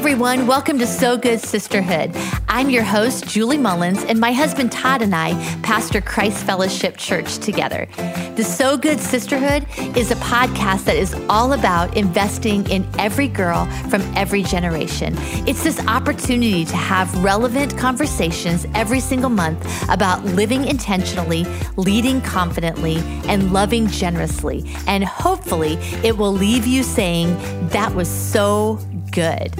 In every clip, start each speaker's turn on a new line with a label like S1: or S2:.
S1: everyone. Welcome to So Good Sisterhood. I'm your host, Julie Mullins, and my husband Todd and I pastor Christ Fellowship Church together. The So Good Sisterhood is a podcast that is all about investing in every girl from every generation. It's this opportunity to have relevant conversations every single month about living intentionally, leading confidently, and loving generously. And hopefully, it will leave you saying, That was so good.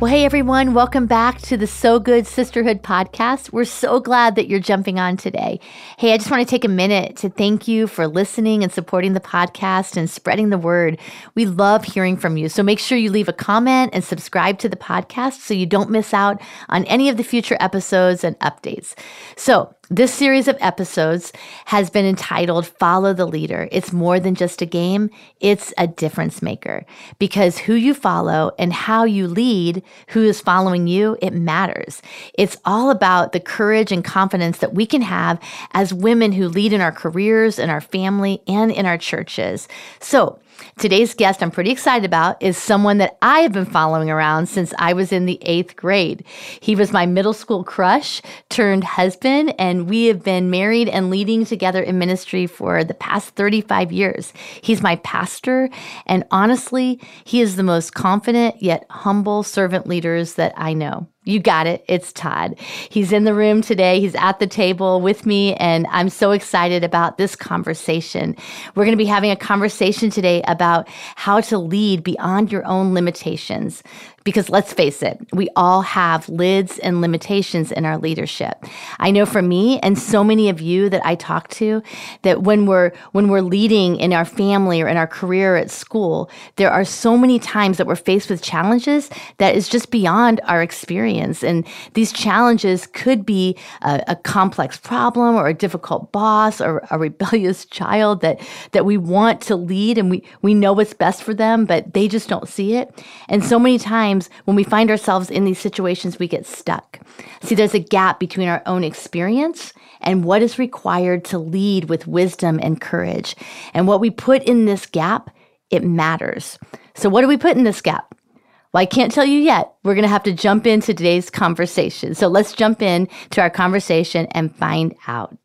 S1: Well, hey everyone, welcome back to the So Good Sisterhood podcast. We're so glad that you're jumping on today. Hey, I just want to take a minute to thank you for listening and supporting the podcast and spreading the word. We love hearing from you. So make sure you leave a comment and subscribe to the podcast so you don't miss out on any of the future episodes and updates. So, this series of episodes has been entitled Follow the Leader. It's more than just a game, it's a difference maker because who you follow and how you lead who is following you, it matters. It's all about the courage and confidence that we can have as women who lead in our careers, in our family, and in our churches. So, Today's guest I'm pretty excited about is someone that I have been following around since I was in the eighth grade. He was my middle school crush turned husband, and we have been married and leading together in ministry for the past 35 years. He's my pastor, and honestly, he is the most confident yet humble servant leaders that I know. You got it. It's Todd. He's in the room today. He's at the table with me, and I'm so excited about this conversation. We're going to be having a conversation today about how to lead beyond your own limitations. Because let's face it, we all have lids and limitations in our leadership. I know for me and so many of you that I talk to that when we're when we're leading in our family or in our career at school, there are so many times that we're faced with challenges that is just beyond our experience. And these challenges could be a, a complex problem or a difficult boss or a rebellious child that that we want to lead and we we know what's best for them, but they just don't see it. And so many times times when we find ourselves in these situations, we get stuck. See, there's a gap between our own experience and what is required to lead with wisdom and courage. And what we put in this gap, it matters. So, what do we put in this gap? Well, I can't tell you yet. We're going to have to jump into today's conversation. So let's jump in to our conversation and find out.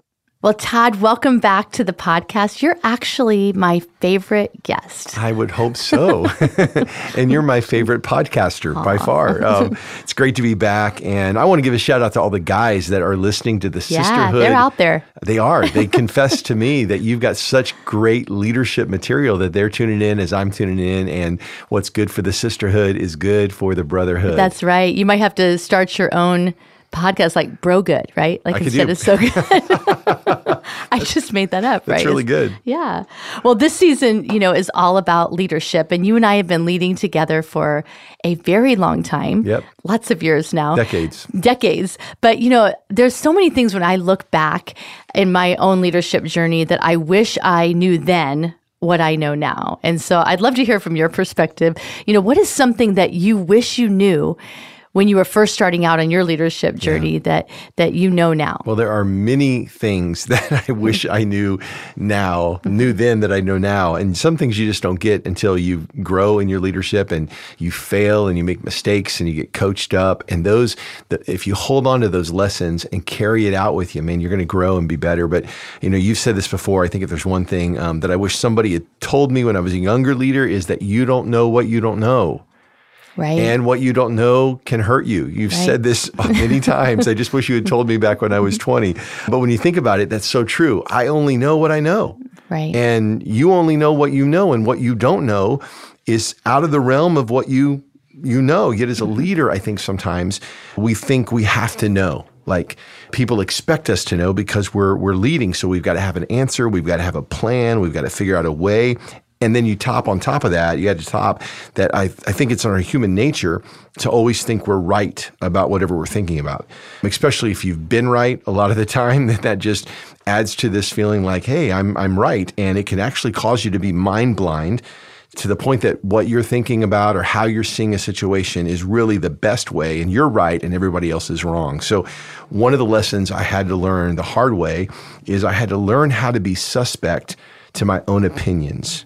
S1: Well, Todd, welcome back to the podcast. You're actually my favorite guest.
S2: I would hope so. and you're my favorite podcaster Aww. by far. Um, it's great to be back. And I want to give a shout out to all the guys that are listening to the
S1: yeah,
S2: sisterhood.
S1: They're out there.
S2: They are. They confess to me that you've got such great leadership material that they're tuning in as I'm tuning in. And what's good for the sisterhood is good for the brotherhood.
S1: That's right. You might have to start your own podcast like bro good, right? Like
S2: I
S1: instead of so good. I just made that up,
S2: right?
S1: That's
S2: really good.
S1: Yeah. Well, this season, you know, is all about leadership and you and I have been leading together for a very long time.
S2: Yep.
S1: Lots of years now.
S2: Decades.
S1: Decades. But, you know, there's so many things when I look back in my own leadership journey that I wish I knew then what I know now. And so I'd love to hear from your perspective. You know, what is something that you wish you knew when you were first starting out on your leadership journey yeah. that that you know now?
S2: Well, there are many things that I wish I knew now, knew then that I know now, and some things you just don't get until you grow in your leadership and you fail and you make mistakes and you get coached up. And those, if you hold on to those lessons and carry it out with you, man, you're going to grow and be better. But you know, you've said this before. I think if there's one thing um, that I wish somebody had told me when I was a younger leader is that you don't know what you don't know.
S1: Right.
S2: And what you don't know can hurt you. You've right. said this many times. I just wish you had told me back when I was 20. But when you think about it, that's so true. I only know what I know.
S1: Right.
S2: And you only know what you know, and what you don't know is out of the realm of what you you know. Yet as a leader, I think sometimes we think we have to know. Like people expect us to know because we're we're leading, so we've got to have an answer, we've got to have a plan, we've got to figure out a way. And then you top on top of that, you had to top that I, I think it's in our human nature to always think we're right about whatever we're thinking about. Especially if you've been right a lot of the time, that that just adds to this feeling like, hey, I'm I'm right. And it can actually cause you to be mind blind to the point that what you're thinking about or how you're seeing a situation is really the best way and you're right and everybody else is wrong. So one of the lessons I had to learn the hard way is I had to learn how to be suspect to my own opinions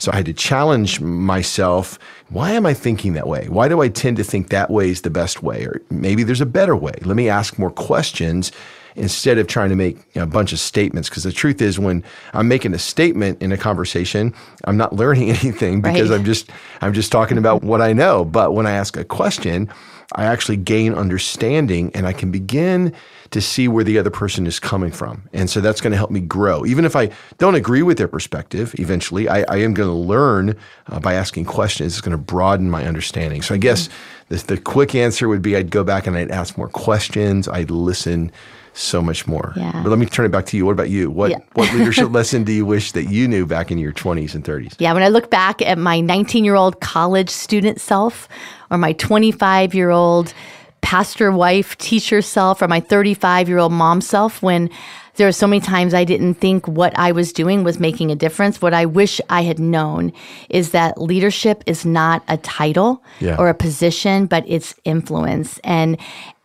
S2: So I had to challenge myself. Why am I thinking that way? Why do I tend to think that way is the best way? Or maybe there's a better way. Let me ask more questions instead of trying to make you know, a bunch of statements. Because the truth is, when I'm making a statement in a conversation, I'm not learning anything because
S1: Right.
S2: I'm just I'm just talking about what I know. But when I ask a question, I actually gain understanding and I can begin to see where the other person is coming from. And so that's going to help me grow. Even if I don't agree with their perspective, eventually, I, I am going to learn uh, by asking questions. It's going to broaden my understanding. So I guess the, the quick answer would be I'd go back and I'd ask more questions. I'd listen so much more.
S1: Yeah.
S2: But let me turn it back to you. What about you? What
S1: Yeah.
S2: what leadership lesson do you wish that you knew back in your 20s and 30s?
S1: Yeah, when I look back at my 19 year old college student self, or my 25 year old pastor wife, teacher self, or my 35 year old mom self, when there were so many times I didn't think what I was doing was making a difference. What I wish I had known is that leadership is not a title
S2: Yeah.
S1: or a position, but it's influence. And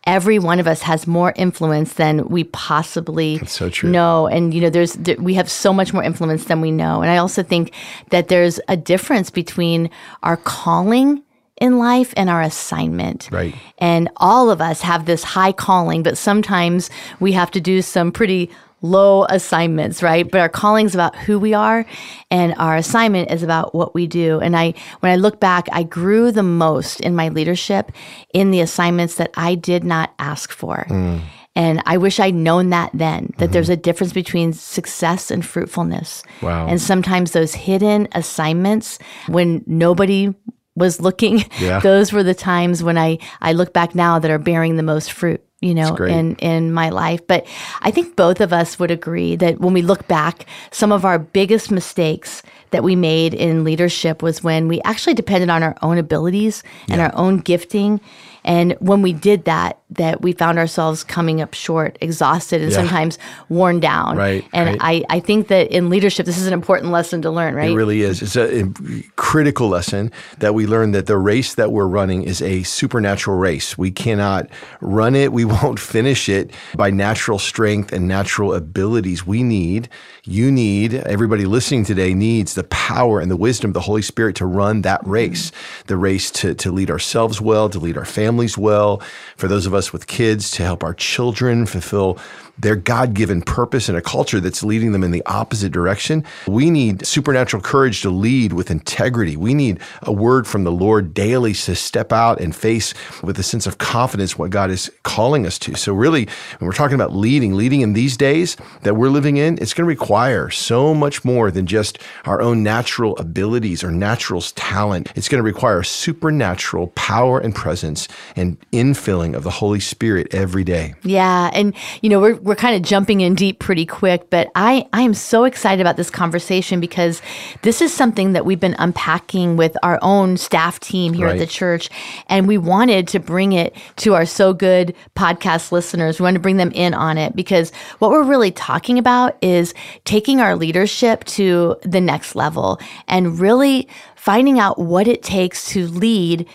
S1: every one of us has more influence than we possibly
S2: so
S1: know. And you know, there's th- we have so much more influence than we know. And I also think that there's a difference between our calling in life and our assignment.
S2: Right.
S1: And all of us have this high calling, but sometimes we have to do some pretty low assignments, right? But our calling's about who we are and our assignment is about what we do. And I when I look back, I grew the most in my leadership in the assignments that I did not ask for. Mm. And I wish I'd known that then, that mm-hmm. there's a difference between success and fruitfulness.
S2: Wow.
S1: And sometimes those hidden assignments when nobody was looking,
S2: Yeah.
S1: those were the times when I, I look back now that are bearing the most fruit, you know, in, in my life. But I think both of us would agree that when we look back, some of our biggest mistakes that we made in leadership was when we actually depended on our own abilities and our own gifting. And when we did that, that we found ourselves coming up short, exhausted, and
S2: Yeah.
S1: sometimes worn down.
S2: Right,
S1: And
S2: right.
S1: I, I think that in leadership, this is an important lesson to learn, right?
S2: It really is. It's a, a critical lesson that we learn that the race that we're running is a supernatural race. We cannot run it, we won't finish it by natural strength and natural abilities. We need, you need, everybody listening today needs the power and the wisdom of the Holy Spirit to run that mm. race. The race to, to lead ourselves well, to lead our families well, for those of us with kids, to help our children fulfill their God given purpose in a culture that's leading them in the opposite direction. We need supernatural courage to lead with integrity. We need a word from the Lord daily to step out and face with a sense of confidence what God is calling us to. So, really, when we're talking about leading, leading in these days that we're living in, it's going to require so much more than just our own natural abilities or natural talent. It's going to require supernatural power and presence and infilling of the Holy Spirit every day.
S1: Yeah, and you know we're we're kind of jumping in deep pretty quick, but I I am so excited about this conversation because this is something that we've been unpacking with our own staff team here at the church, and we wanted to bring it to our So Good podcast listeners. We wanted to bring them in on it because what we're really talking about is taking our leadership to the next level and really finding out what it takes to lead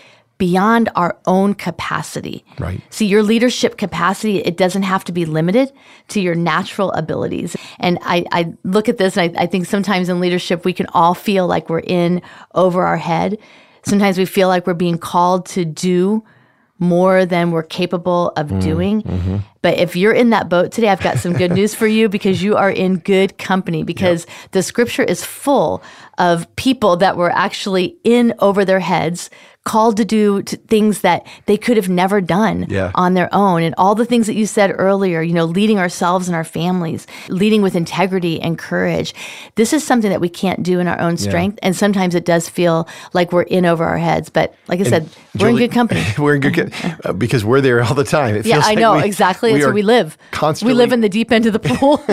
S1: beyond our own capacity.
S2: Right.
S1: See, your leadership capacity, it doesn't have to be limited to your natural abilities. And I, I look at this and I, I think sometimes in leadership, we can all feel like we're in over our head. Sometimes we feel like we're being called to do more than we're capable of mm, doing. Mm-hmm. But if you're in that boat today, I've got some good news for you because you are in good company because the scripture is full of people that were actually in over their heads, called to do t- things that they could have never done
S2: Yeah.
S1: on their own. And all the things that you said earlier, you know, leading ourselves and our families, leading with integrity and courage. This is something that we can't do in our own strength. And sometimes it does feel like we're in over our heads. But like I said, we're in good company.
S2: we're in good co- uh, because we're there all the time. It
S1: Yeah, I
S2: like
S1: know
S2: we-
S1: exactly. That's
S2: are
S1: where we live.
S2: Constantly
S1: We live in the deep end of the pool.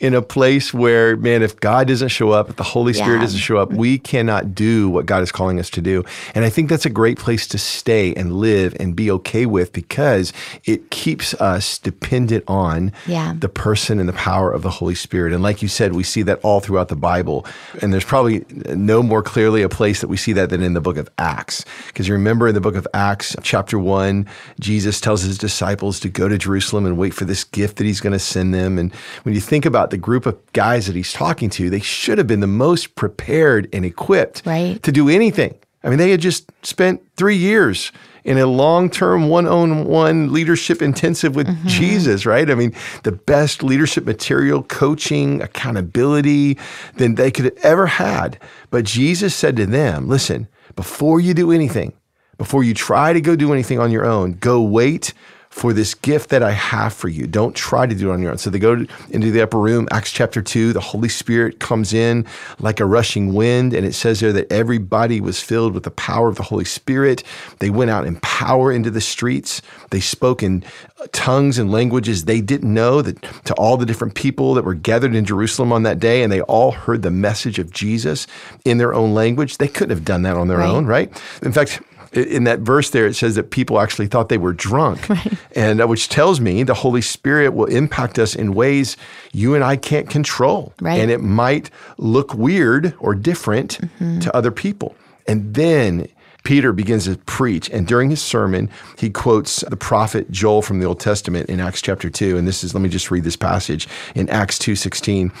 S2: in a place where, man, if God doesn't show up, if the Holy Spirit
S1: Yeah.
S2: doesn't show up, we cannot do what God is calling us to do. And I think that's a great place to stay and live and be okay with because it keeps us dependent on
S1: Yeah.
S2: the person and the power of the Holy Spirit. And like you said, we see that all throughout the Bible. And there's probably no more clearly a place that we see that than in the book of Acts. Because you remember in the book of Acts, chapter one, Jesus tells his disciples to go to Jerusalem and wait for this gift that he's going to send them. And when you think about the group of guys that he's talking to, they should have been the most prepared and equipped
S1: right.
S2: to do anything. I mean, they had just spent three years in a long term one on one leadership intensive with mm-hmm. Jesus, right? I mean, the best leadership material, coaching, accountability than they could have ever had. But Jesus said to them, listen, before you do anything, before you try to go do anything on your own, go wait for this gift that I have for you. Don't try to do it on your own. So they go into the upper room, Acts chapter 2. The Holy Spirit comes in like a rushing wind. And it says there that everybody was filled with the power of the Holy Spirit. They went out in power into the streets. They spoke in tongues and languages they didn't know that to all the different people that were gathered in Jerusalem on that day. And they all heard the message of Jesus in their own language. They couldn't have done that on their right. own, right? In fact, in that verse there, it says that people actually thought they were drunk, right. and uh, which tells me the Holy Spirit will impact us in ways you and I can't control,
S1: right.
S2: and it might look weird or different mm-hmm. to other people. And then Peter begins to preach, and during his sermon, he quotes the prophet Joel from the Old Testament in Acts chapter 2. And this is, let me just read this passage in Acts 2.16.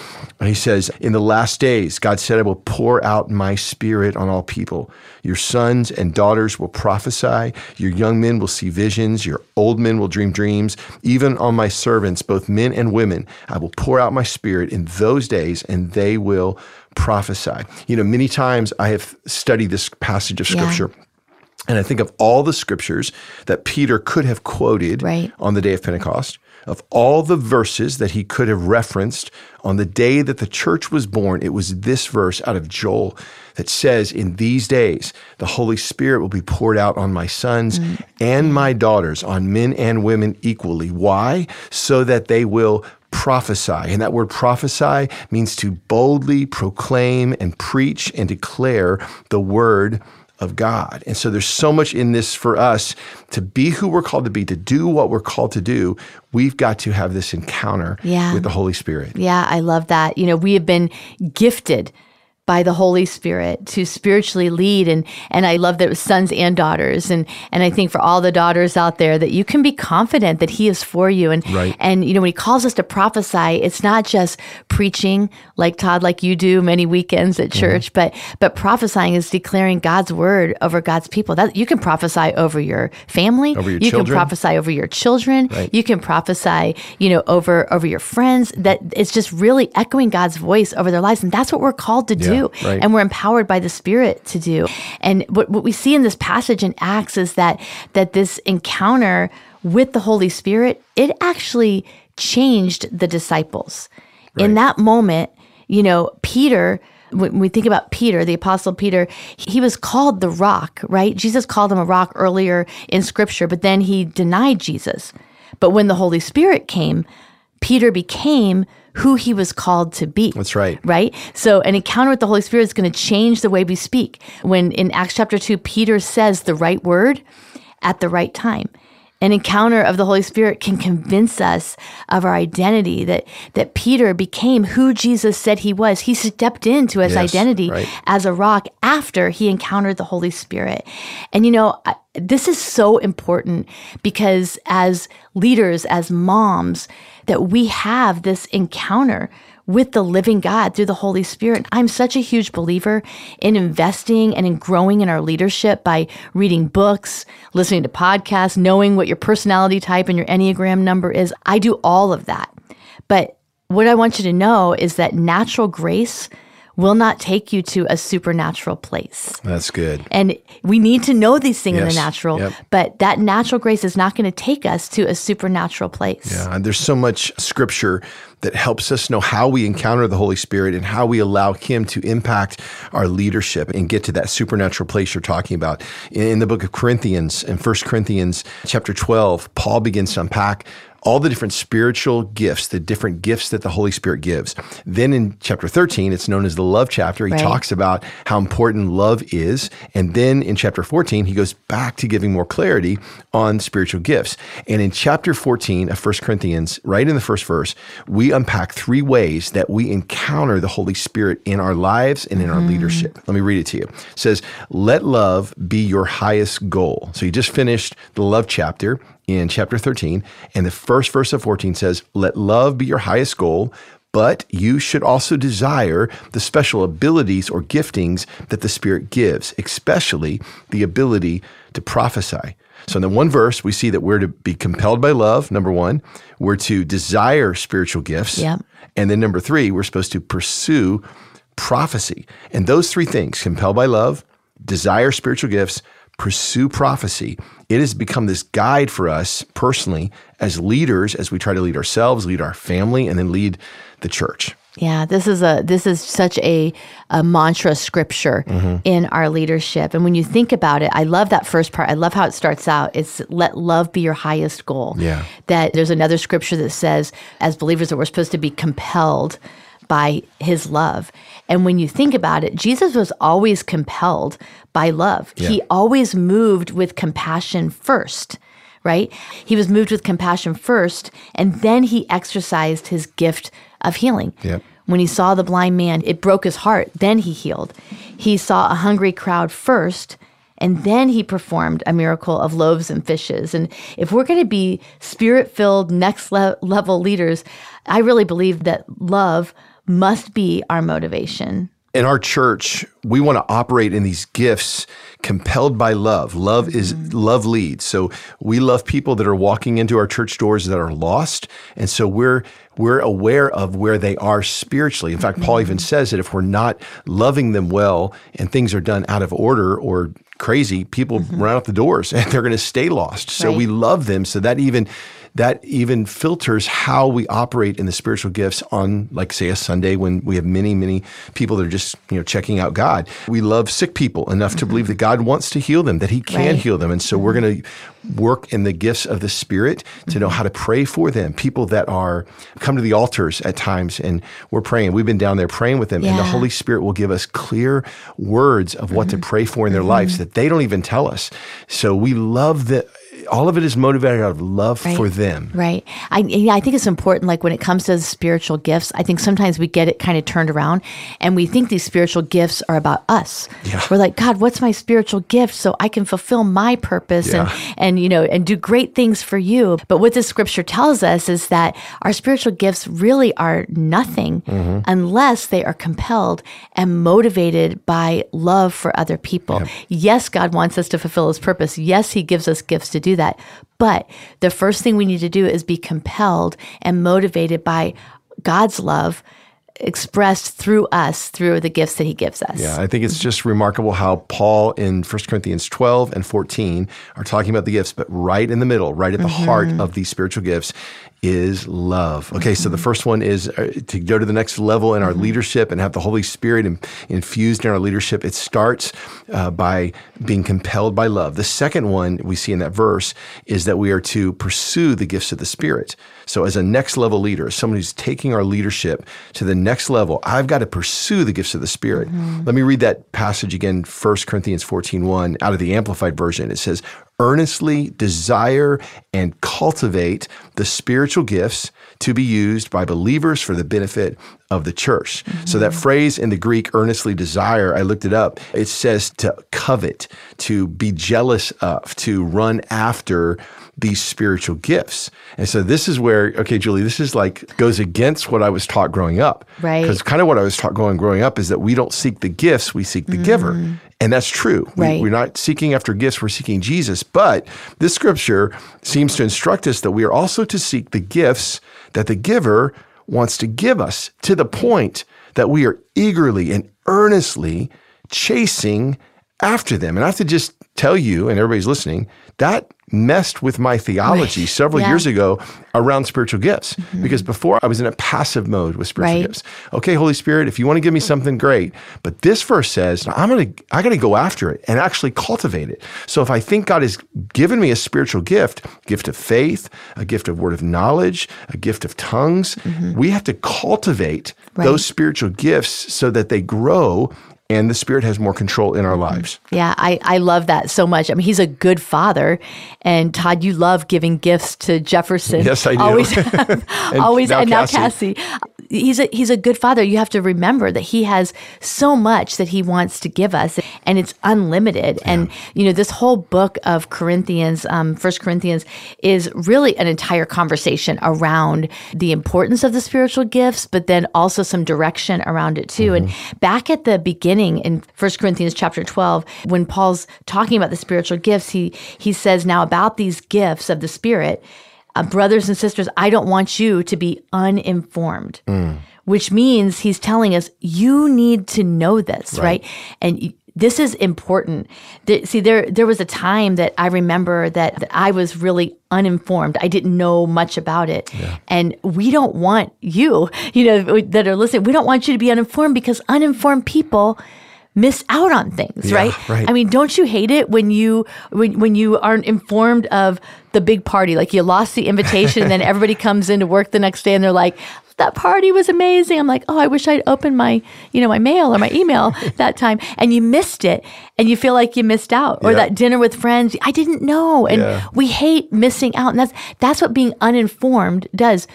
S2: He says, In the last days, God said, I will pour out my spirit on all people. Your sons and daughters will prophesy. Your young men will see visions. Your old men will dream dreams. Even on my servants, both men and women, I will pour out my spirit in those days, and they will prophesy. You know, many times I have studied this passage of scripture. Yeah. And I think of all the scriptures that Peter could have quoted
S1: right.
S2: on the day of Pentecost, of all the verses that he could have referenced on the day that the church was born, it was this verse out of Joel that says, In these days, the Holy Spirit will be poured out on my sons mm. and my daughters, on men and women equally. Why? So that they will prophesy. And that word prophesy means to boldly proclaim and preach and declare the word of God. And so there's so much in this for us to be who we're called to be, to do what we're called to do. We've got to have this encounter
S1: yeah.
S2: with the Holy Spirit.
S1: Yeah, I love that. You know, we have been gifted by the Holy Spirit to spiritually lead. And, and I love that it was sons and daughters. And, and I think for all the daughters out there that you can be confident that he is for you. And,
S2: right.
S1: and, you know, when he calls us to prophesy, it's not just preaching like Todd, like you do many weekends at mm-hmm. church, mm-hmm. but, but prophesying is declaring God's word over God's people. That you can prophesy over your family.
S2: Over your
S1: you
S2: children.
S1: can prophesy over your children.
S2: Right.
S1: You can prophesy, you know, over, over your friends that it's just really echoing God's voice over their lives. And that's what we're called to
S2: yeah.
S1: do
S2: do.
S1: Right. And we're empowered by the Spirit to do. And what, what we see in this passage in Acts is that that this encounter with the Holy Spirit, it actually changed the disciples. Right. In that moment, you know, Peter when we think about Peter, the apostle Peter, he was called the rock, right? Jesus called him a rock earlier in scripture, but then he denied Jesus. But when the Holy Spirit came, Peter became who he was called to be.
S2: That's right.
S1: Right? So an encounter with the Holy Spirit is going to change the way we speak. When in Acts chapter 2, Peter says the right word at the right time. An encounter of the Holy Spirit can convince us of our identity, that, that Peter became who Jesus said he was. He stepped into his
S2: yes,
S1: identity
S2: right.
S1: as a rock after he encountered the Holy Spirit. And you know, this is so important because as leaders, as moms, that we have this encounter with the living God through the Holy Spirit. I'm such a huge believer in investing and in growing in our leadership by reading books, listening to podcasts, knowing what your personality type and your Enneagram number is. I do all of that. But what I want you to know is that natural grace will not take you to a supernatural place.
S2: That's good.
S1: And we need to know these things yes. in the natural,
S2: yep.
S1: but that natural grace is not going to take us to a supernatural place.
S2: Yeah, and there's so much scripture that helps us know how we encounter the Holy Spirit and how we allow Him to impact our leadership and get to that supernatural place you're talking about. In the book of Corinthians, in 1 Corinthians chapter 12, Paul begins to unpack all the different spiritual gifts, the different gifts that the Holy Spirit gives. Then in chapter 13, it's known as the love chapter. He
S1: right.
S2: talks about how important love is. And then in chapter 14, he goes back to giving more clarity on spiritual gifts. And in chapter 14 of 1 Corinthians, right in the first verse, we unpack three ways that we encounter the Holy Spirit in our lives and in mm-hmm. our leadership. Let me read it to you. It says, Let love be your highest goal. So you just finished the love chapter in chapter 13. And the first verse of 14 says, Let love be your highest goal, but you should also desire the special abilities or giftings that the Spirit gives, especially the ability to prophesy. So, in the one verse, we see that we're to be compelled by love, number one. We're to desire spiritual gifts.
S1: Yep.
S2: And then number three, we're supposed to pursue prophecy. And those three things compelled by love, desire spiritual gifts, pursue prophecy. It has become this guide for us personally as leaders as we try to lead ourselves, lead our family, and then lead the church.
S1: Yeah, this is a this is such a, a mantra scripture
S2: Mm-hmm.
S1: in our leadership. And when you think about it, I love that first part. I love how it starts out. It's let love be your highest goal.
S2: Yeah.
S1: That there's another scripture that says, as believers, that we're supposed to be compelled by his love. And when you think about it, Jesus was always compelled by love. He always moved with compassion first right? He was moved with compassion first, and then he exercised his gift of healing.
S2: Yep.
S1: When he saw the blind man, it broke his heart. Then he healed. He saw a hungry crowd first, and then he performed a miracle of loaves and fishes. And if we're going to be spirit filled, next le- level leaders, I really believe that love must be our motivation.
S2: in our church, we want to operate in these gifts compelled by love. Love is love leads. So we love people that are walking into our church doors that are lost. And so we're we're aware of where they are spiritually. In fact, Paul even says that if we're not loving them well and things are done out of order or crazy, people run out the doors and they're going to stay lost. So
S1: Right.
S2: we love them. So that even that even filters how we operate in the spiritual gifts on like say a Sunday when we have many many people that are just you know checking out God. We love sick people enough to believe that God wants to heal them, that he can
S1: Right.
S2: heal them. And so we're going to work in the gifts of the spirit to know mm-hmm. how to pray for them. People that are come to the altars at times and we're praying. We've been down there praying with them and the Holy Spirit will give us clear words of what to mm-hmm. pray for in their mm-hmm. lives that they don't even tell us. So we love that all of it is motivated out of love for them.
S1: Right. I I think it's important like when it comes to spiritual gifts, I think sometimes we get it kind of turned around and we think these spiritual gifts are about us.
S2: Yeah.
S1: We're like, God, what's my spiritual gift so I can fulfill my purpose
S2: Yeah.
S1: and and you know and do great things for you. But what this scripture tells us is that our spiritual gifts really are nothing
S2: Mm-hmm.
S1: unless they are compelled and motivated by love for other people. Yes, God wants us to fulfill his purpose. Yes, he gives us gifts to do that. But the first thing we need to do is be compelled and motivated by God's love expressed through us through the gifts that he gives us.
S2: Yeah, I think it's just remarkable how Paul in 1 Corinthians 12 and 14 are talking about the gifts, but right in the middle, right at the mm-hmm. heart of these spiritual gifts is love. Okay, so the first one is uh, to go to the next level in our leadership and have the Holy Spirit in, infused in our leadership. It starts uh, by being compelled by love. The second one we see in that verse is that we are to pursue the gifts of the Spirit. So, as a next level leader, as someone who's taking our leadership to the next level, I've got to pursue the gifts of the Spirit. Let me read that passage again, 1 Corinthians 14 1, out of the Amplified Version. It says, Earnestly desire and cultivate the spiritual gifts to be used by believers for the benefit of the church. So, that mm-hmm. phrase in the Greek, earnestly desire, I looked it up. It says to covet, to be jealous of, to run after these spiritual gifts. And so this is where, okay, Julie, this is like goes against what I was taught growing up.
S1: Right.
S2: Because kind of what I was taught going growing up is that we don't seek the gifts, we seek the giver. Mm. And that's true. We-
S1: Right.
S2: we're not seeking after gifts, we're seeking Jesus. But this scripture seems to instruct us that we are also to seek the gifts that the giver wants to give us to the point that we are eagerly and earnestly chasing after them. And I have to just tell you, and everybody's listening, that messed with my theology several
S1: Yeah.
S2: years ago around spiritual gifts. Mm-hmm. Because before I was in a passive mode with spiritual
S1: Right.
S2: gifts. Okay, Holy Spirit, if you want to give me something great, but this verse says I'm gonna I gotta go after it and actually cultivate it. So if I think God has given me a spiritual gift, gift of faith, a gift of word of knowledge, a gift of tongues, mm-hmm. we have to cultivate
S1: Right.
S2: those spiritual gifts so that they grow and the Spirit has more control in our mm-hmm. lives.
S1: Yeah, I, I love that so much. I mean, he's a good father. And Todd, you love giving gifts to Jefferson.
S2: Yes, I do.
S1: Always, always,
S2: now
S1: and now
S2: Cassie.
S1: Cassie. He's a he's a good father. You have to remember that he has so much that he wants to give us, and it's unlimited. Yeah. And you know, this whole book of Corinthians, um, First Corinthians, is really an entire conversation around the importance of the spiritual gifts, but then also some direction around it too. Mm-hmm. And back at the beginning in First Corinthians chapter twelve, when Paul's talking about the spiritual gifts, he he says now about these gifts of the Spirit uh, brothers and sisters, I don't want you to be uninformed, mm. which means he's telling us you need to know this, right? right? And this is important. See, there there was a time that I remember that, that I was really uninformed. I didn't know much about it, yeah. and we don't want you, you know, that are listening. We don't want you to be uninformed because uninformed people miss out on things, yeah, right? right? I mean, don't you hate it when you when when you aren't informed of the big party? Like you lost the invitation, and then everybody comes into work the next day, and they're like, "That party was amazing." I'm like, "Oh, I wish I'd opened my you know my mail or my email that time," and you missed it, and you feel like you missed out, or yeah. that dinner with friends, I didn't know, and yeah. we hate missing out, and that's that's what being uninformed does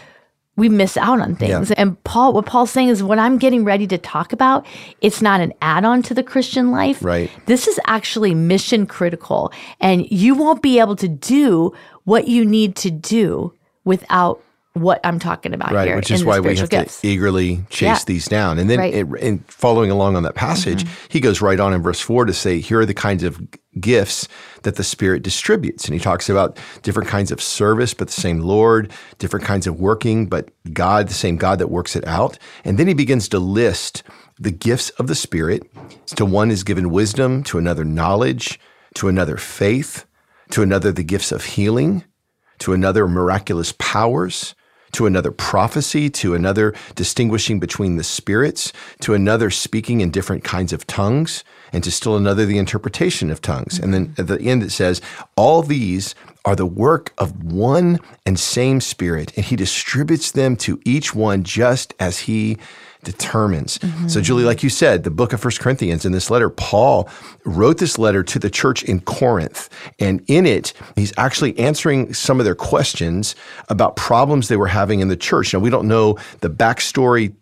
S1: we miss out on things. Yeah. And Paul, what Paul's saying is what I'm getting ready to talk about, it's not an add on to the Christian life.
S2: Right.
S1: This is actually mission critical. And you won't be able to do what you need to do without what I'm talking about
S2: right,
S1: here.
S2: Which is why we have gifts. to eagerly chase yeah. these down. And then right. it, and following along on that passage, mm-hmm. he goes right on in verse 4 to say, here are the kinds of gifts that the Spirit distributes. And he talks about different kinds of service, but the same Lord, different kinds of working, but God, the same God that works it out. And then he begins to list the gifts of the Spirit. To one is given wisdom, to another knowledge, to another faith, to another the gifts of healing, to another miraculous powers to another prophecy, to another distinguishing between the spirits, to another speaking in different kinds of tongues, and to still another the interpretation of tongues. And then at the end it says, all these are the work of one and same spirit, and he distributes them to each one just as he determines. Mm-hmm. So, Julie, like you said, the book of First Corinthians in this letter, Paul wrote this letter to the church in Corinth. And in it, he's actually answering some of their questions about problems they were having in the church. Now, we don't know the backstory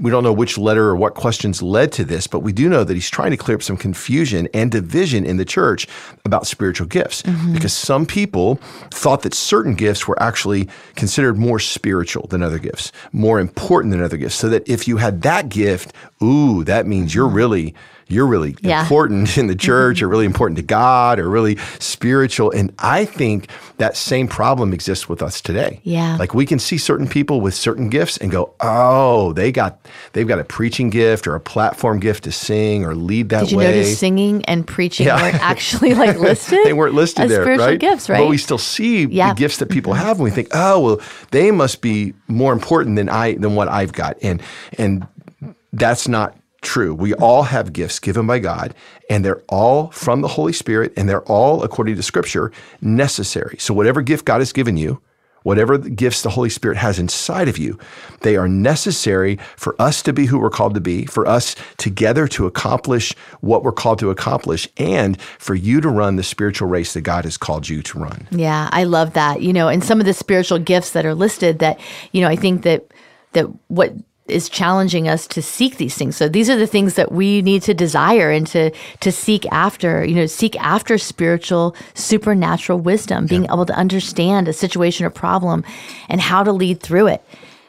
S2: we don't know which letter or what questions led to this, but we do know that he's trying to clear up some confusion and division in the church about spiritual gifts mm-hmm. because some people thought that certain gifts were actually considered more spiritual than other gifts, more important than other gifts. So that if you had that gift, ooh, that means you're mm-hmm. really you're really yeah. important in the church or really important to God or really spiritual. And I think that same problem exists with us today.
S1: Yeah.
S2: Like we can see certain people with certain gifts and go, oh, they got they've got a preaching gift or a platform gift to sing or lead that way.
S1: Did you
S2: way.
S1: notice singing and preaching yeah. weren't actually like listed?
S2: they weren't listed
S1: as
S2: there,
S1: spiritual
S2: right?
S1: gifts, right?
S2: But we still see yeah. the gifts that people mm-hmm. have and we think, oh, well, they must be more important than I than what I've got. And and that's not true. We all have gifts given by God, and they're all from the Holy Spirit, and they're all, according to Scripture, necessary. So, whatever gift God has given you, whatever gifts the Holy Spirit has inside of you, they are necessary for us to be who we're called to be, for us together to accomplish what we're called to accomplish, and for you to run the spiritual race that God has called you to run.
S1: Yeah, I love that. You know, and some of the spiritual gifts that are listed that, you know, I think that that what is challenging us to seek these things. So these are the things that we need to desire and to to seek after, you know, seek after spiritual supernatural wisdom, being yeah. able to understand a situation or problem and how to lead through it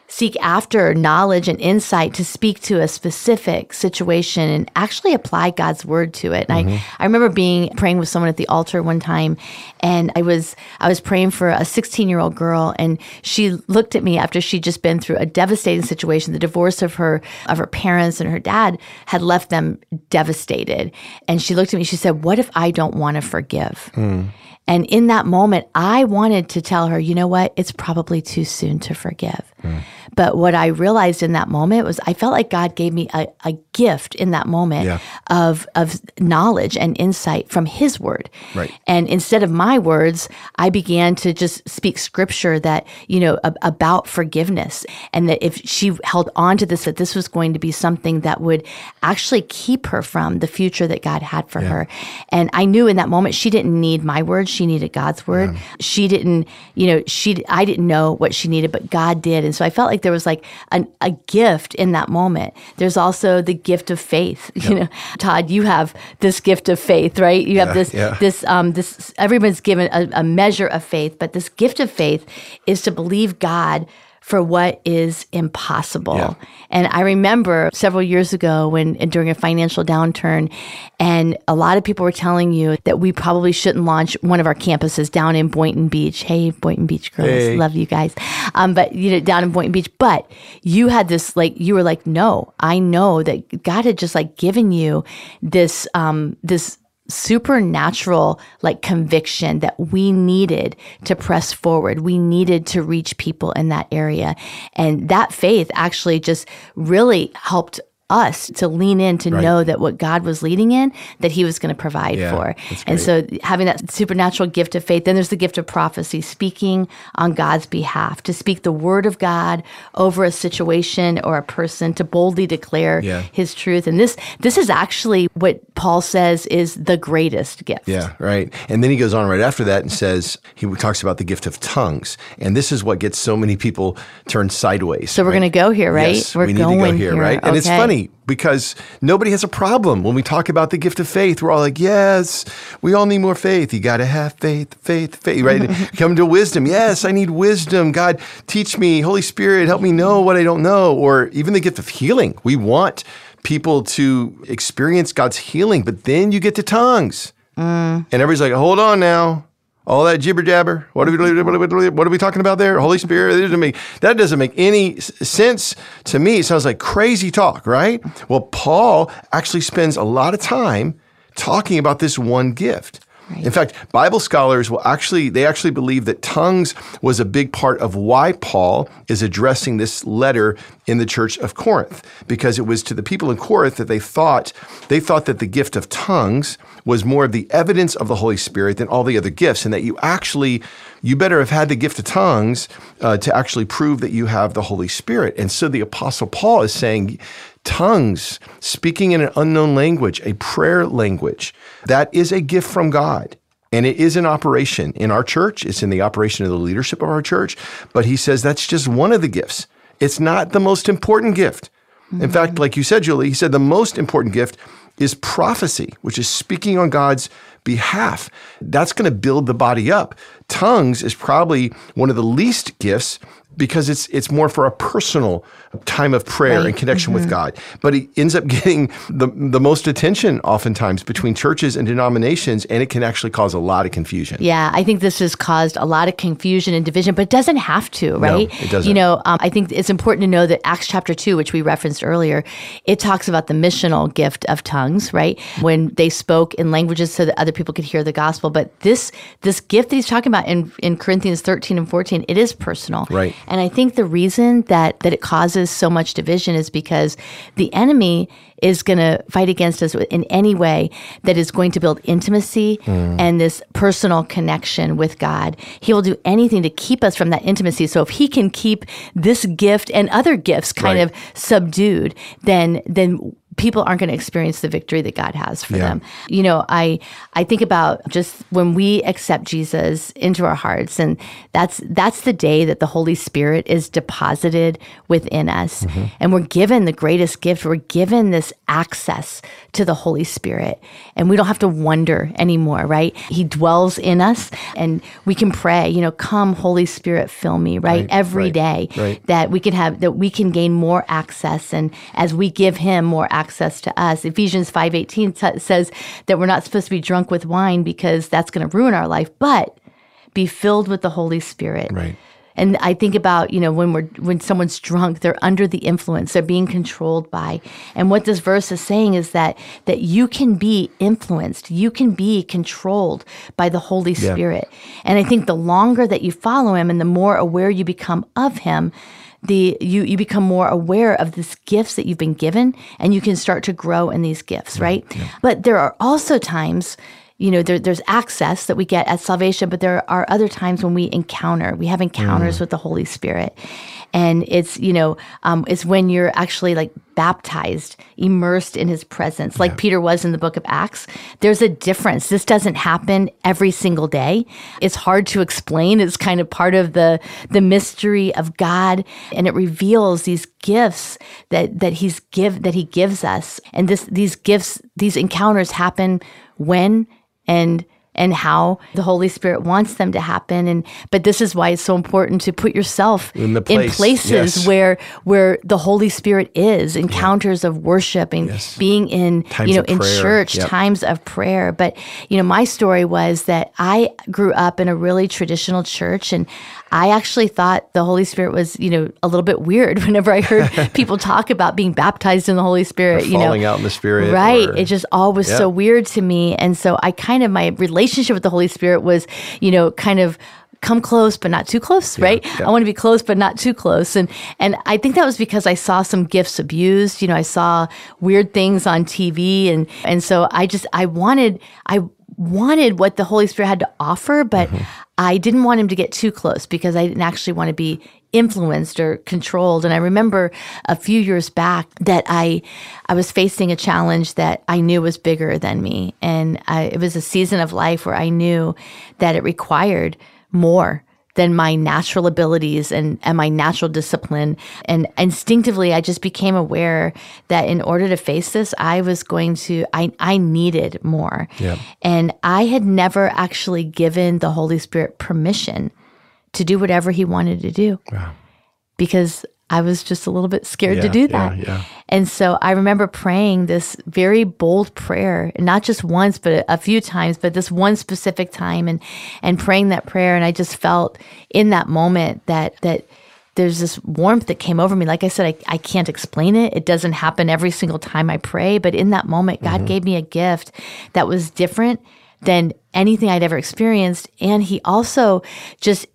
S1: seek after knowledge and insight to speak to a specific situation and actually apply God's word to it. And mm-hmm. I, I remember being praying with someone at the altar one time and I was I was praying for a 16 year old girl and she looked at me after she'd just been through a devastating situation. The divorce of her of her parents and her dad had left them devastated. And she looked at me, she said, What if I don't want to forgive? Mm. And in that moment, I wanted to tell her, you know what? It's probably too soon to forgive. Mm. But what I realized in that moment was I felt like God gave me a, a gift in that moment yeah. of, of knowledge and insight from His word.
S2: Right.
S1: And instead of my words, I began to just speak scripture that, you know, ab- about forgiveness. And that if she held on to this, that this was going to be something that would actually keep her from the future that God had for yeah. her. And I knew in that moment she didn't need my words, she needed God's word. Yeah. She didn't, you know, she I didn't know what she needed, but God did. And so I felt like there was like an, a gift in that moment. There's also the gift of faith. You know, Todd, you have this gift of faith, right? You have this this um this everyone's given a, a measure of faith, but this gift of faith is to believe God for what is impossible.
S2: Yeah.
S1: And I remember several years ago when during a financial downturn, and a lot of people were telling you that we probably shouldn't launch one of our campuses down in Boynton Beach. Hey, Boynton Beach girls,
S2: Hey.
S1: love you guys. Um, but you know, down in Boynton Beach. But you had this like you were like, no, I know that God had just like given you this um this supernatural like conviction that we needed to press forward. We needed to reach people in that area. And that faith actually just really helped us to lean in to know that what God was leading in, that He was going to provide
S2: Yeah,
S1: for. And so having that supernatural gift of faith, then there's the gift of prophecy, speaking on God's behalf, to speak the word of God over a situation or a person, to boldly declare
S2: Yeah.
S1: his truth. And this this is actually what Paul says is the greatest gift.
S2: Yeah, right. And then he goes on right after that and says, he talks about the gift of tongues. And this is what gets so many people turned sideways.
S1: So we're
S2: right?
S1: going to go here, right?
S2: Yes,
S1: we're
S2: we need
S1: going
S2: to go here, right? And it's
S1: Okay.
S2: Funny because nobody has a problem when we talk about the gift of faith. We're all like, yes, we all need more faith. You got to have faith, faith, faith, right? Come to wisdom. Yes, I need wisdom. God, teach me. Holy Spirit, help me know what I don't know. Or even the gift of healing. We want people to experience God's healing, but then you get to tongues. Mm. And everybody's like, hold on now. All that jibber jabber. What are we what are we, what are we talking about there? Holy Spirit. That doesn't make, that doesn't make any sense to me. It sounds like crazy talk, right? Well, Paul actually spends a lot of time talking about this one gift. In fact, Bible scholars will actually they actually believe that tongues was a big part of why Paul is addressing this letter in the church of Corinth because it was to the people in Corinth that they thought they thought that the gift of tongues was more of the evidence of the Holy Spirit than all the other gifts and that you actually you better have had the gift of tongues uh, to actually prove that you have the Holy Spirit. And so the apostle Paul is saying tongues, speaking in an unknown language, a prayer language, that is a gift from God. And it is an operation in our church. It's in the operation of the leadership of our church. But he says that's just one of the gifts. It's not the most important gift. In fact, like you said, Julie, he said the most important gift is prophecy, which is speaking on God's behalf. That's going to build the body up. Tongues is probably one of the least gifts because it's it's more for a personal time of prayer
S1: Right.
S2: and connection with God. But it ends up getting the the most attention oftentimes between churches and denominations, and it can actually cause a lot of confusion.
S1: Yeah, I think this has caused a lot of confusion and division, but it doesn't have to, right?
S2: No, it doesn't.
S1: You know, um, I think it's important to know that Acts chapter 2, which we referenced earlier, it talks about the missional gift of tongues, right? When they spoke in languages so that other people could hear the gospel. But this this gift that he's talking about in, in Corinthians 13 and 14, it is personal.
S2: Right.
S1: And I think the reason that that it causes so much division is because the enemy is going to fight against us in any way that is going to build intimacy hmm. and this personal connection with God. He will do anything to keep us from that intimacy. So if he can keep this gift and other gifts kind
S2: Right.
S1: of subdued, then then people aren't going to experience the victory that God has for
S2: Yeah.
S1: them. You know, I I think about just when we accept Jesus into our hearts and that's that's the day that the Holy Spirit is deposited within us mm-hmm. and we're given the greatest gift. We're given this access to the Holy Spirit and we don't have to wonder anymore, right? He dwells in us and we can pray, you know, come Holy Spirit fill me, right?
S2: Right,
S1: Every
S2: right,
S1: day
S2: right.
S1: that we can have that we can gain more access and as we give him more access to us. Ephesians 5.18 t- says that we're not supposed to be drunk with wine because that's going to ruin our life but be filled with the holy spirit.
S2: Right.
S1: and i think about you know when we're when someone's drunk they're under the influence they're being controlled by. And what this verse is saying is that that you can be influenced you can be controlled by the holy spirit. And i think the longer that you follow him and the more aware you become of him the you you become more aware of these gifts that you've been given and you can start to grow in these gifts right? but there are also times you know, there, there's access that we get at salvation, but there are other times when we encounter, we have encounters mm. with the Holy Spirit. And it's, you know, um, it's when you're actually like baptized, immersed in his presence, like Peter was in the book of Acts. There's a difference. This doesn't happen every single day. It's hard to explain. It's kind of part of the, the mystery of God. And it reveals these gifts that, that he's give, that he gives us. And this, these gifts, these encounters happen when and and how the Holy Spirit wants them to happen. And but this is why it's so important to put yourself
S2: In the place,
S1: places
S2: yes.
S1: where where the Holy Spirit is, encounters of worship and
S2: Yes.
S1: being in
S2: Times
S1: you know in church,
S2: Yep.
S1: times of prayer. But you know, my story was that I grew up in a really traditional church and I actually thought the Holy Spirit was, you know, a little bit weird whenever I heard people talk about being baptized in the Holy Spirit, you know.
S2: falling out in the Spirit,
S1: Right.
S2: or-
S1: It just all was
S2: Yeah.
S1: so weird to me. And so I kind of, my relationship with the Holy Spirit was, you know, kind of come close but not too close right
S2: yeah.
S1: i want to be close but not too close and and i think that was because i saw some gifts abused you know i saw weird things on tv and and so i just i wanted i wanted what the holy spirit had to offer but
S2: Mm-hmm.
S1: i didn't want him to get too close because i didn't actually want to be influenced or controlled and i remember a few years back that i i was facing a challenge that i knew was bigger than me and I, it was a season of life where i knew that it required more than my natural abilities and, and my natural discipline. And instinctively, I just became aware that in order to face this, I was going to, I, I needed more.
S2: Yeah.
S1: And I had never actually given the Holy Spirit permission to do whatever he wanted to do because I was just a little bit scared to
S2: Yeah,
S1: do
S2: yeah,
S1: that.
S2: yeah.
S1: And so I remember praying this very bold prayer, and not just once, but a, a few times, but this one specific time and and praying that prayer. And I just felt in that moment that that there's this warmth that came over me. Like I said, I, I can't explain it. It doesn't happen every single time I pray, but in that moment, God
S2: Mm-hmm.
S1: gave me a gift that was different than anything I'd ever experienced. And he also just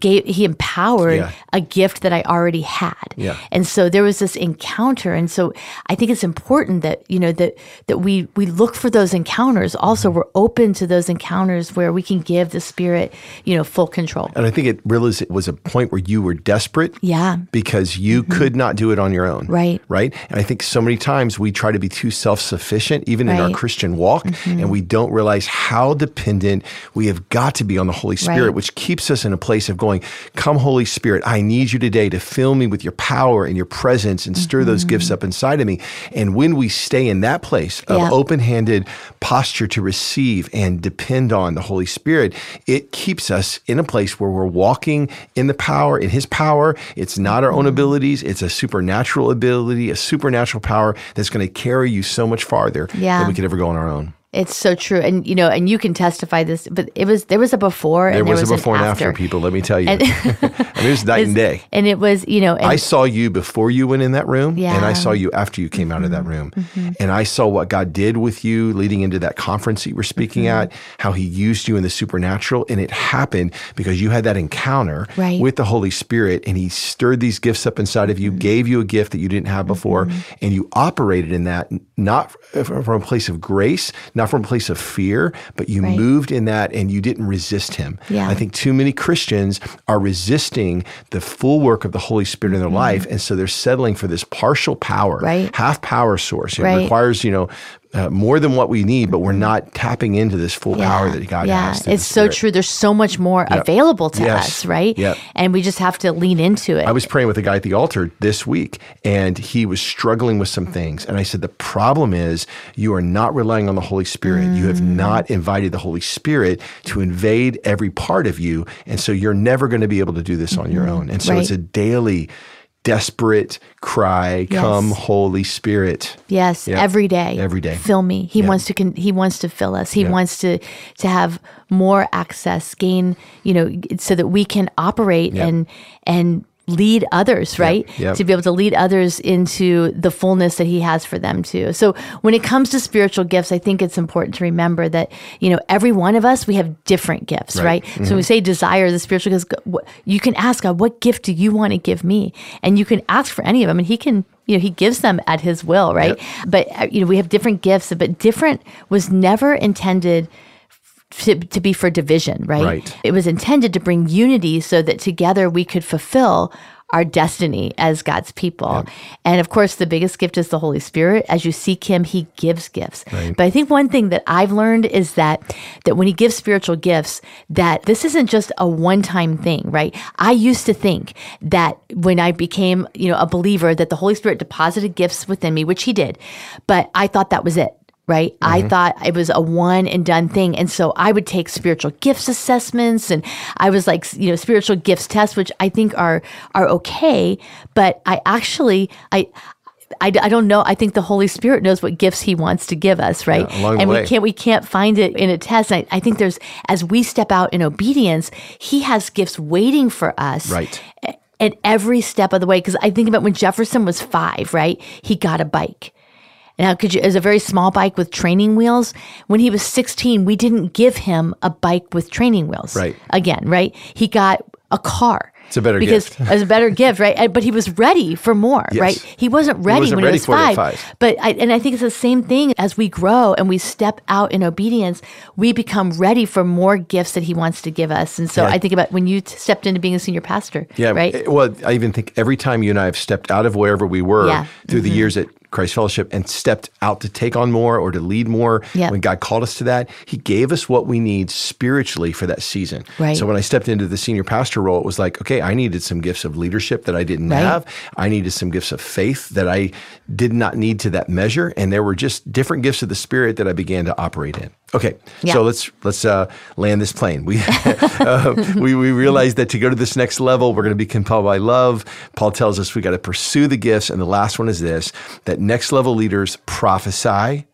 S1: gave he empowered
S2: Yeah.
S1: a gift that I already had.
S2: Yeah.
S1: And so there was this encounter. And so I think it's important that, you know, that that we we look for those encounters. Also, we're open to those encounters where we can give the spirit, you know, full control.
S2: And I think it really it was a point where you were desperate.
S1: Yeah.
S2: Because you could not do it on your own.
S1: Mm-hmm. Right.
S2: Right. And I think so many times we try to be too self sufficient, even in our
S1: Right. Mm-hmm.
S2: Christian walk, and we don't realize how dependent we have got to be on the Holy Spirit,
S1: Right.
S2: which keeps us in a place of going, Come, Holy Spirit, I need you today to fill me with your power and your presence and stir those
S1: Mm-hmm.
S2: gifts up inside of me. And when we stay in that place of
S1: Yeah.
S2: open handed posture to receive and depend on the Holy Spirit, it keeps us in a place where we're walking in the power, in His power. It's not our own
S1: Mm-hmm.
S2: abilities, it's a supernatural ability, a supernatural power that's going to carry you so much farther
S1: Yeah.
S2: than we could ever go on our own.
S1: It's so true. And you know, and you can testify this, but it was there was a before
S2: There
S1: and
S2: was,
S1: there was
S2: a before
S1: an
S2: and after, people, let me tell you.
S1: And-
S2: I mean, it was night and day.
S1: And it was, you know, and
S2: I saw you before you went in that room, and
S1: Yeah. Mm-hmm.
S2: I saw you after you came out of that room. And I saw what God did with you leading into that conference that you were speaking
S1: Mm-hmm.
S2: at, how He used you in the supernatural. And it happened because you had that encounter
S1: Right. Mm-hmm.
S2: with the Holy Spirit, and He stirred these gifts up inside of you, gave you a gift that you didn't have before, and you operated in that, not from a place of grace, not from a place of fear, but you
S1: Right.
S2: moved in that and you didn't resist Him.
S1: Yeah.
S2: I think too many Christians are resisting the full work of the Holy Spirit in their life, and so they're settling for this partial power,
S1: Mm-hmm. Right.
S2: half power source. It
S1: Right.
S2: requires you know uh, more than what we need, but we're not tapping into this full power that God
S1: yeah,
S2: has. the
S1: it's so true. There's so much more available to
S2: Yes.
S1: us, right?
S2: Yep.
S1: And we just have to lean into it.
S2: I was praying with a guy at the altar this week, and he was struggling with some things. And I said, The problem is you are not relying on the Holy Spirit. You
S1: Mm.
S2: have not invited the Holy Spirit to invade every part of you. And so you're never going to be able to do this on your own. And so it's
S1: Mm-hmm.
S2: A daily, desperate cry,
S1: Yes.
S2: Come, Holy Spirit.
S1: Yes,
S2: Yeah.
S1: every day.
S2: Every day.
S1: Fill me. He wants to con- he wants to fill us. He wants to to have more access, gain, you know, so that we can operate
S2: Yep.
S1: and and lead others, right?
S2: yep.
S1: To be able to lead others into the fullness that he has for them too. So when it comes to spiritual gifts, I think it's important to remember that, you know, every one of us, we have different gifts, right?
S2: Right.
S1: So when we say desire the spiritual gifts, you can ask God, what gift do you want to give me? And you can ask for any of them and he can you know he gives them at his will right but uh, you know we have different gifts but different was never intended to, to be for division, right?
S2: Right.
S1: It was intended to bring unity so that together we could fulfill our destiny as God's people. And of course, the biggest gift is the Holy Spirit. As you seek him, he gives gifts. But I think one thing that I've learned is that that when he gives spiritual gifts, that this isn't just a one-time thing, right? I used to think that when I became, you know, a believer that the Holy Spirit deposited gifts within me, which he did. But I thought that was it right? I thought it was a one and done thing. And so I would take spiritual gifts assessments and I was like, you know, spiritual gifts tests, which I think are are okay, but I actually I I, I don't know. I think the Holy Spirit knows what gifts He wants to give us, right?
S2: Yeah,
S1: and we can't we can't find it in a test. I, I think there's as we step out in obedience, He has gifts waiting for us,
S2: Right.
S1: At every step of the way, because I think about when Jefferson was five, right? He got a bike. Now, could you, as a very small bike with training wheels, when he was 16, we didn't give him a bike with training wheels.
S2: Right.
S1: Again, right? He got a car.
S2: It's a better
S1: because
S2: gift.
S1: It's a better gift, right? But he was ready for more,
S2: Yes.
S1: right? He wasn't ready
S2: wasn't
S1: when
S2: ready
S1: he was
S2: for it at
S1: five.
S2: five.
S1: But I, and I think it's the same thing as we grow and we step out in obedience, we become ready for more gifts that he wants to give us. And so
S2: Yeah.
S1: I think about when you stepped into being a senior pastor,
S2: Yeah.
S1: right?
S2: eh, Well, I even think every time you and I have stepped out of wherever we were
S1: Yeah. Mm-hmm.
S2: through the years at Christ Fellowship and stepped out to take on more or to lead more,
S1: Yeah.
S2: when God called us to that, He gave us what we need spiritually for that season.
S1: Right.
S2: So when I stepped into the senior pastor role, it was like, okay, I needed some gifts of leadership that I didn't
S1: Right.
S2: have. I needed some gifts of faith that I did not need to that measure, and there were just different gifts of the Spirit that I began to operate in. Okay,
S1: Yeah.
S2: so let's let's uh, land this plane. We uh, we we realize that to go to this next level, we're going to be compelled by love. Paul tells us we got to pursue the gifts, and the last one is this: that next level leaders prophesy,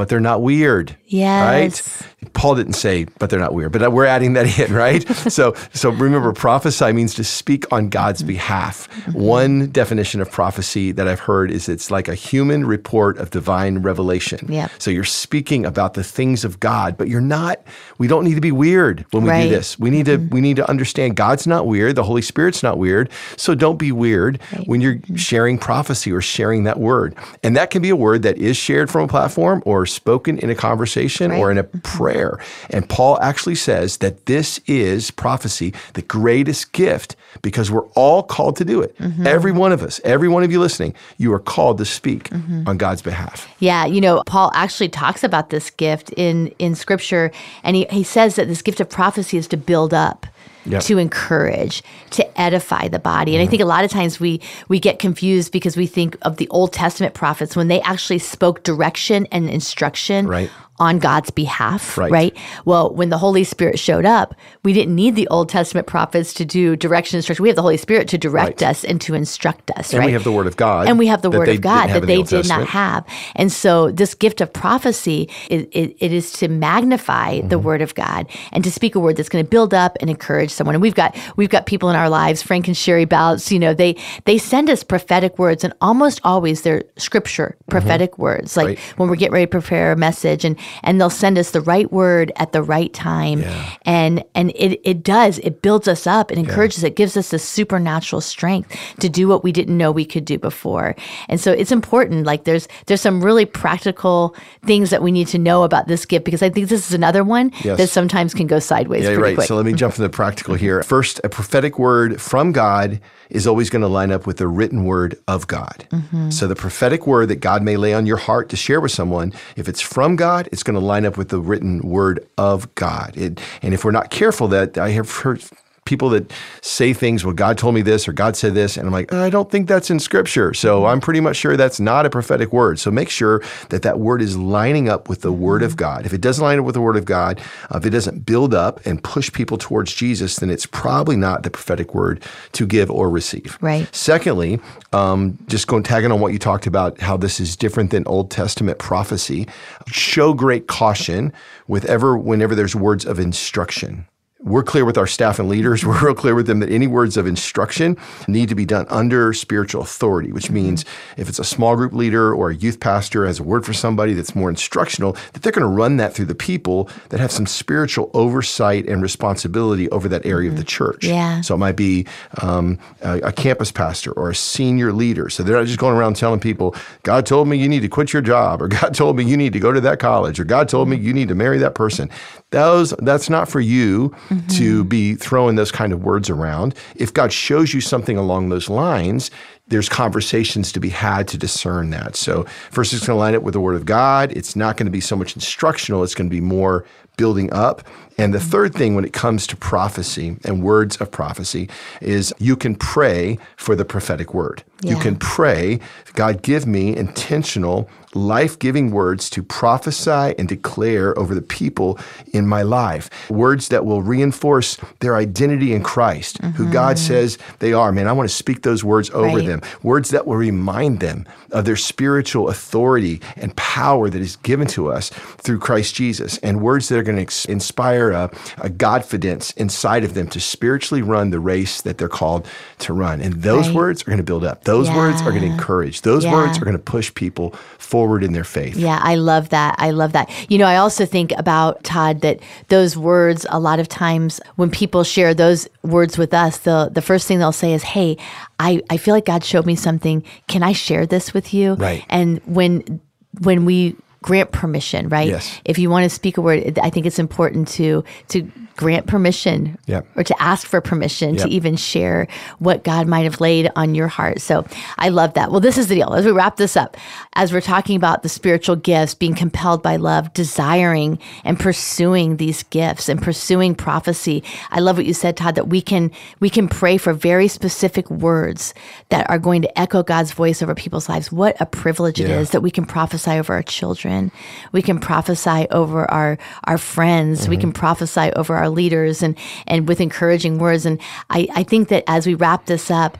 S2: but they're not weird.
S1: Yes.
S2: Right. Paul didn't say, but they're not weird, but we're adding that in, right? so, so remember, prophesy means to speak on God's behalf. One definition of prophecy that I've heard is it's like a human report of divine revelation.
S1: Yeah.
S2: So you're speaking about the things of God, but you're not. We don't need to be weird when we
S1: Right.
S2: do this. We need to. Mm-hmm. We need to understand God's not weird. The Holy Spirit's not weird. So don't be weird when you're sharing prophecy or sharing that word. And that can be a word that is shared from a platform or spoken in a conversation or in a mm-hmm. prayer. And Paul actually says that this is prophecy, the greatest gift, because we're all called to do it. Mm-hmm. Every one of us, every one of you listening, you are called to speak mm-hmm. on God's behalf.
S1: Yeah, you know, Paul actually talks about this gift in in scripture and he, he says that this gift of prophecy is to build up.
S2: Yep.
S1: To encourage, to edify the body. And I think a lot of times we we get confused because we think of the Old Testament prophets when they actually spoke direction and instruction
S2: Right.
S1: On God's behalf,
S2: Right.
S1: right? Well, when the Holy Spirit showed up, we didn't need the Old Testament prophets to do direction and instruction. We have the Holy Spirit to direct
S2: Right.
S1: us and to instruct us,
S2: And
S1: right?
S2: we have the Word of God
S1: And we have the Word of God that
S2: the
S1: they
S2: Old
S1: did not have. And so this gift of prophecy, it, it, it is to magnify the
S2: Mm-hmm.
S1: Word of God and to speak a word that's going to build up and encourage someone. And we've got we've got people in our lives, Frank and Sherry Bouts, you know, they they send us prophetic words and almost always they're scripture prophetic words. Like
S2: Right.
S1: when we're getting ready to prepare a message and and they'll send us the right word at the right time.
S2: Yeah.
S1: And and it it does, it builds us up, it encourages, it gives us the supernatural strength to do what we didn't know we could do before. And so it's important. Like there's there's some really practical things that we need to know about this gift because I think this is another one
S2: Yes.
S1: that sometimes can go sideways
S2: Yeah, right.
S1: quick.
S2: So let me jump from the practical here. First, a prophetic word from God is always going to line up with the written word of God.
S1: Mm-hmm.
S2: So the prophetic word that God may lay on your heart to share with someone, if it's from God, it's going to line up with the written word of God. It, and if we're not careful, that I have heard people that say things, well, God told me this or God said this, and I'm like, I don't think that's in Scripture. So I'm pretty much sure that's not a prophetic word. So make sure that that word is lining up with the Word of God. If it doesn't line up with the Word of God, uh, if it doesn't build up and push people towards Jesus, then it's probably not the prophetic word to give or receive.
S1: Right.
S2: Secondly, um, just going tagging on what you talked about, how this is different than Old Testament prophecy. Show great caution with ever whenever there's words of instruction. We're clear with our staff and leaders. We're real clear with them that any words of instruction need to be done under spiritual authority, which means if it's a small group leader or a youth pastor has a word for somebody that's more instructional, that they're going to run that through the people that have some spiritual oversight and responsibility over that area of the church.
S1: Yeah.
S2: So it might be um, a, a campus pastor or a senior leader. So they're not just going around telling people, God told me you need to quit your job, or God told me you need to go to that college, or God told me you need to marry that person. Those that's not for you mm-hmm. to be throwing those kind of words around. If God shows you something along those lines, there's conversations to be had to discern that. So first it's going to line up with the word of God. It's not going to be so much instructional, it's going to be more building up. And the mm-hmm. third thing when it comes to prophecy and words of prophecy is you can pray for the prophetic word. You can pray, God, give me intentional, life giving words to prophesy and declare over the people in my life. Words that will reinforce their identity in Christ, who God says they are. Man, I want to speak those words over
S1: Mm-hmm. Right.
S2: them. Words that will remind them of their spiritual authority and power that is given to us through Christ Jesus. And words that are going to ex- inspire a, a Godfidence inside of them to spiritually run the race that they're called to run. And those
S1: Right.
S2: words are going to build up. Those words are going to encourage. Those
S1: Yeah.
S2: words are going to push people forward in their faith.
S1: Yeah, I love that. I love that. You know, I also think about Todd that those words a lot of times when people share those words with us, the the first thing they'll say is, "Hey, I I feel like God showed me something. Can I share this with you?"
S2: Right.
S1: And when when we grant permission, right?
S2: Yes.
S1: If you want to speak a word, I think it's important to to grant permission
S2: Yep.
S1: or to ask for permission
S2: Yep.
S1: to even share what God might have laid on your heart. So I love that. Well, this is the deal. As we wrap this up, as we're talking about the spiritual gifts, being compelled by love, desiring and pursuing these gifts and pursuing prophecy. I love what you said, Todd, that we can we can pray for very specific words that are going to echo God's voice over people's lives. What a privilege it
S2: Yeah.
S1: is that we can prophesy over our children. We can prophesy over our our friends. We mm-hmm. can prophesy over our leaders and and with encouraging words. And I, I think that as we wrap this up,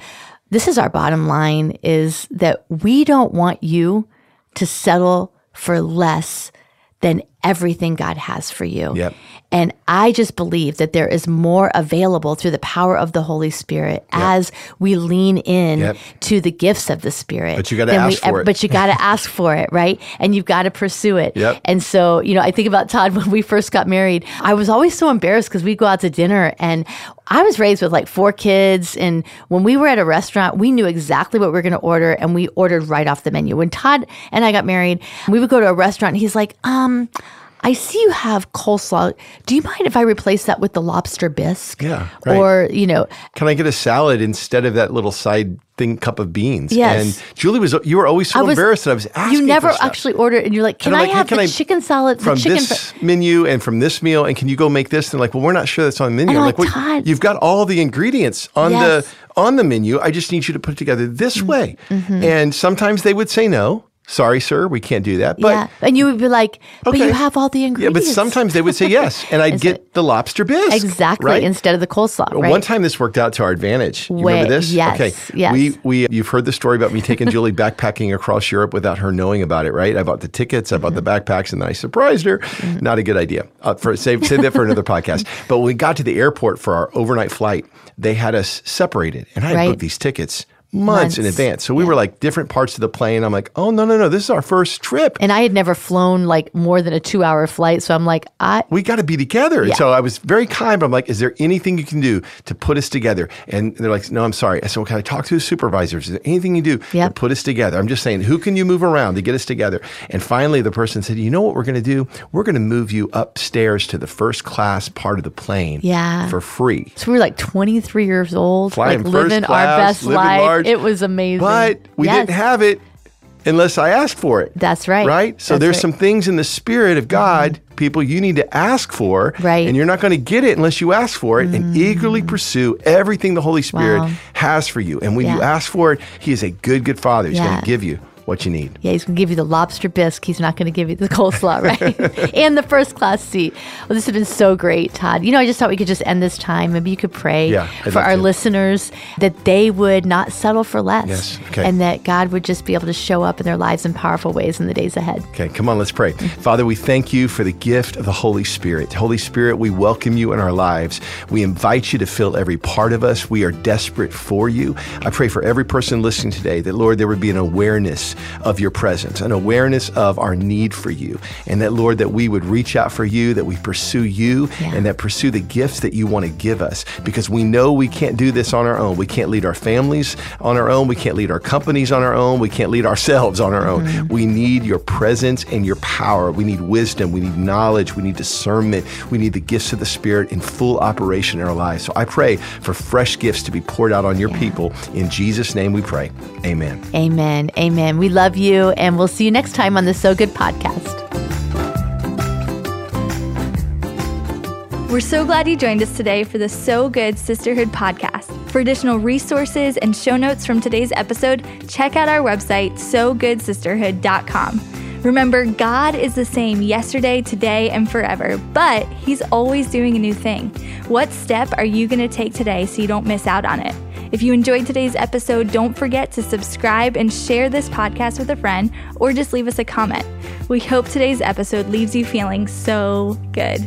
S1: this is our bottom line is that we don't want you to settle for less than everything God has for you.
S2: Yep.
S1: And I just believe that there is more available through the power of the Holy Spirit as we lean in
S2: Yep.
S1: to the gifts of the Spirit.
S2: But you
S1: than we
S2: ask for it.
S1: But you got to ask for it, right? And you've got to pursue it.
S2: Yep.
S1: And so, you know, I think about Todd when we first got married. I was always so embarrassed because we'd go out to dinner and I was raised with like four kids. And when we were at a restaurant, we knew exactly what we were going to order and we ordered right off the menu. When Todd and I got married, we would go to a restaurant and he's like, um, I see you have coleslaw. Do you mind if I replace that with the lobster bisque?
S2: Yeah, right.
S1: Or, you know,
S2: Can I get a salad instead of that little side thing cup of beans?
S1: Yes.
S2: And Julie was you were always so
S1: I was-
S2: embarrassed that I was asking
S1: you never actually ordered and you're like, can I
S2: like,
S1: have
S2: can
S1: the
S2: I-
S1: chicken salad, the
S2: from
S1: chicken
S2: this menu and from this meal, and can you go make this? And like, well, we're not sure that's on the menu. I'm like,
S1: like,
S2: you've got all the ingredients on
S1: Yes.
S2: the on the menu. I just need you to put it together this
S1: Mm-hmm.
S2: way. And sometimes they would say no. Sorry, sir, we can't do that. But
S1: yeah. And you would be like, but you have all the ingredients.
S2: yeah, but sometimes they would say yes, and I'd get the lobster bisque.
S1: Exactly.
S2: right?
S1: Instead of the coleslaw. Right?
S2: One time this worked out to our advantage. You
S1: Way-
S2: remember this?
S1: yes,
S2: Okay.
S1: yes.
S2: We we you've heard the story about me taking Julie backpacking across Europe without her knowing about it, right? I bought the tickets, I bought the
S1: Mm-hmm.
S2: backpacks, and then I surprised her. Not a good idea. Uh, for save save that for another podcast. But when we got to the airport for our overnight flight, they had us separated, and I had
S1: Right.
S2: booked these tickets months, in advance. So we were like different parts of the plane. I'm like, oh no no no, this is our first trip.
S1: and I had never flown like more than a two hour flight. So I'm like, I,
S2: we got to be together.
S1: Yeah.
S2: So I was very kind, but I'm like, is there anything you can do to put us together? And they're like, no, I'm sorry. I said, well, can I talk to the supervisors? Is there anything you do
S1: Yep.
S2: to put us together? I'm just saying, who can you move around to get us together? And finally, the person said, you know what we're going to do? We're going to move you upstairs to the first class part of the plane
S1: Yeah.
S2: for free.
S1: so we were like 23 years old,
S2: Flying
S1: like
S2: first
S1: living
S2: class,
S1: our best life.
S2: Large.
S1: It was amazing.
S2: But we
S1: Yes.
S2: didn't have it unless I asked for it.
S1: That's right.
S2: Right? So
S1: That's
S2: there's
S1: right.
S2: some things in the spirit of God, mm-hmm. people, you need to ask for.
S1: Right.
S2: And you're not going to get it unless you ask for it and mm. eagerly pursue everything the Holy Spirit
S1: Wow.
S2: has for you. And when you ask for it, He is a good, good Father. He's going to give you what you need.
S1: Yeah, he's going to give you the lobster bisque. He's not going to give you the coleslaw, right? and the first class seat. Well, this has been so great, Todd. You know, I just thought we could just end this time. Maybe you could pray
S2: Yeah,
S1: for our
S2: to.
S1: listeners that they would not settle for less.
S2: Yes, okay.
S1: And that God would just be able to show up in their lives in powerful ways in the days ahead.
S2: Okay, come on, let's pray. Mm-hmm. Father, we thank you for the gift of the Holy Spirit. Holy Spirit, we welcome you in our lives. We invite you to fill every part of us. We are desperate for you. I pray for every person listening today that, Lord, there would be an awareness of your presence, an awareness of our need for you. And that, Lord, that we would reach out for you, that we pursue you, yeah. and that pursue the gifts that you want to give us because we know we can't do this on our own. We can't lead our families on our own. We can't lead our companies on our own. We can't lead ourselves on our own. Mm-hmm. We need your presence and your power. We need wisdom. We need knowledge. We need discernment. We need the gifts of the Spirit in full operation in our lives. So I pray for fresh gifts to be poured out on your yeah. people. In Jesus' name we pray. Amen.
S1: Amen. Amen. We love you, and we'll see you next time on the So Good podcast.
S3: We're so glad you joined us today for the So Good Sisterhood podcast. For additional resources and show notes from today's episode, check out our website, sogoodsisterhood.com. Remember, God is the same yesterday, today, and forever, but He's always doing a new thing. What step are you going to take today so you don't miss out on it? If you enjoyed today's episode, don't forget to subscribe and share this podcast with a friend or just leave us a comment. We hope today's episode leaves you feeling so good.